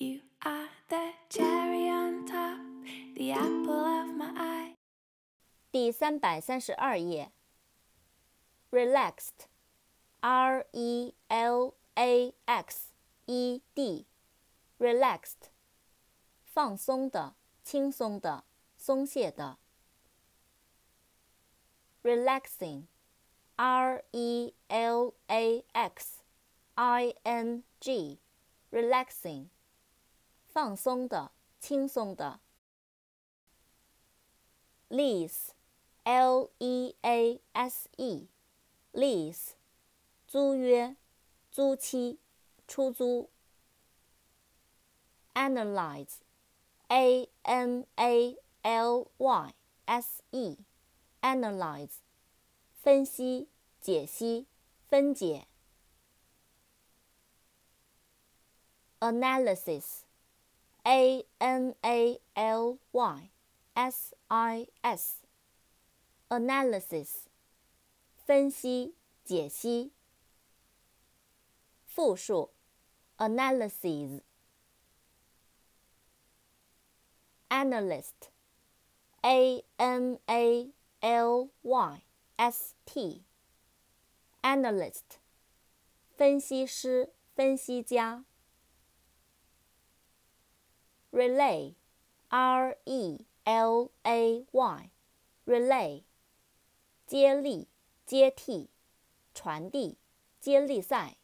You are the cherry on top, the apple of my eye. 第三百三十二页。Relaxed, R E L A X E D, relaxed，放松的、轻松的、松懈的。Relaxing, R E L A X I N G, relaxing， 放松的、轻松的。Lease, L E A S E, lease，租约、租期、出租。Analyze, A N A L Y S E, analyze，分析、解析、分解。Analysis, A N A L Y S I S, analysis，分析、解析。复数，analyses。Analyst, A N A L Y S T, analyst，分析师、分析家。Relay, R E L A Y, relay，接力、接替、传递、接力赛。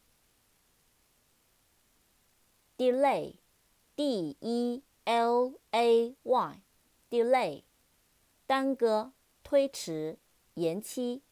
Delay, D E L A Y, delay，耽搁、推迟、延期。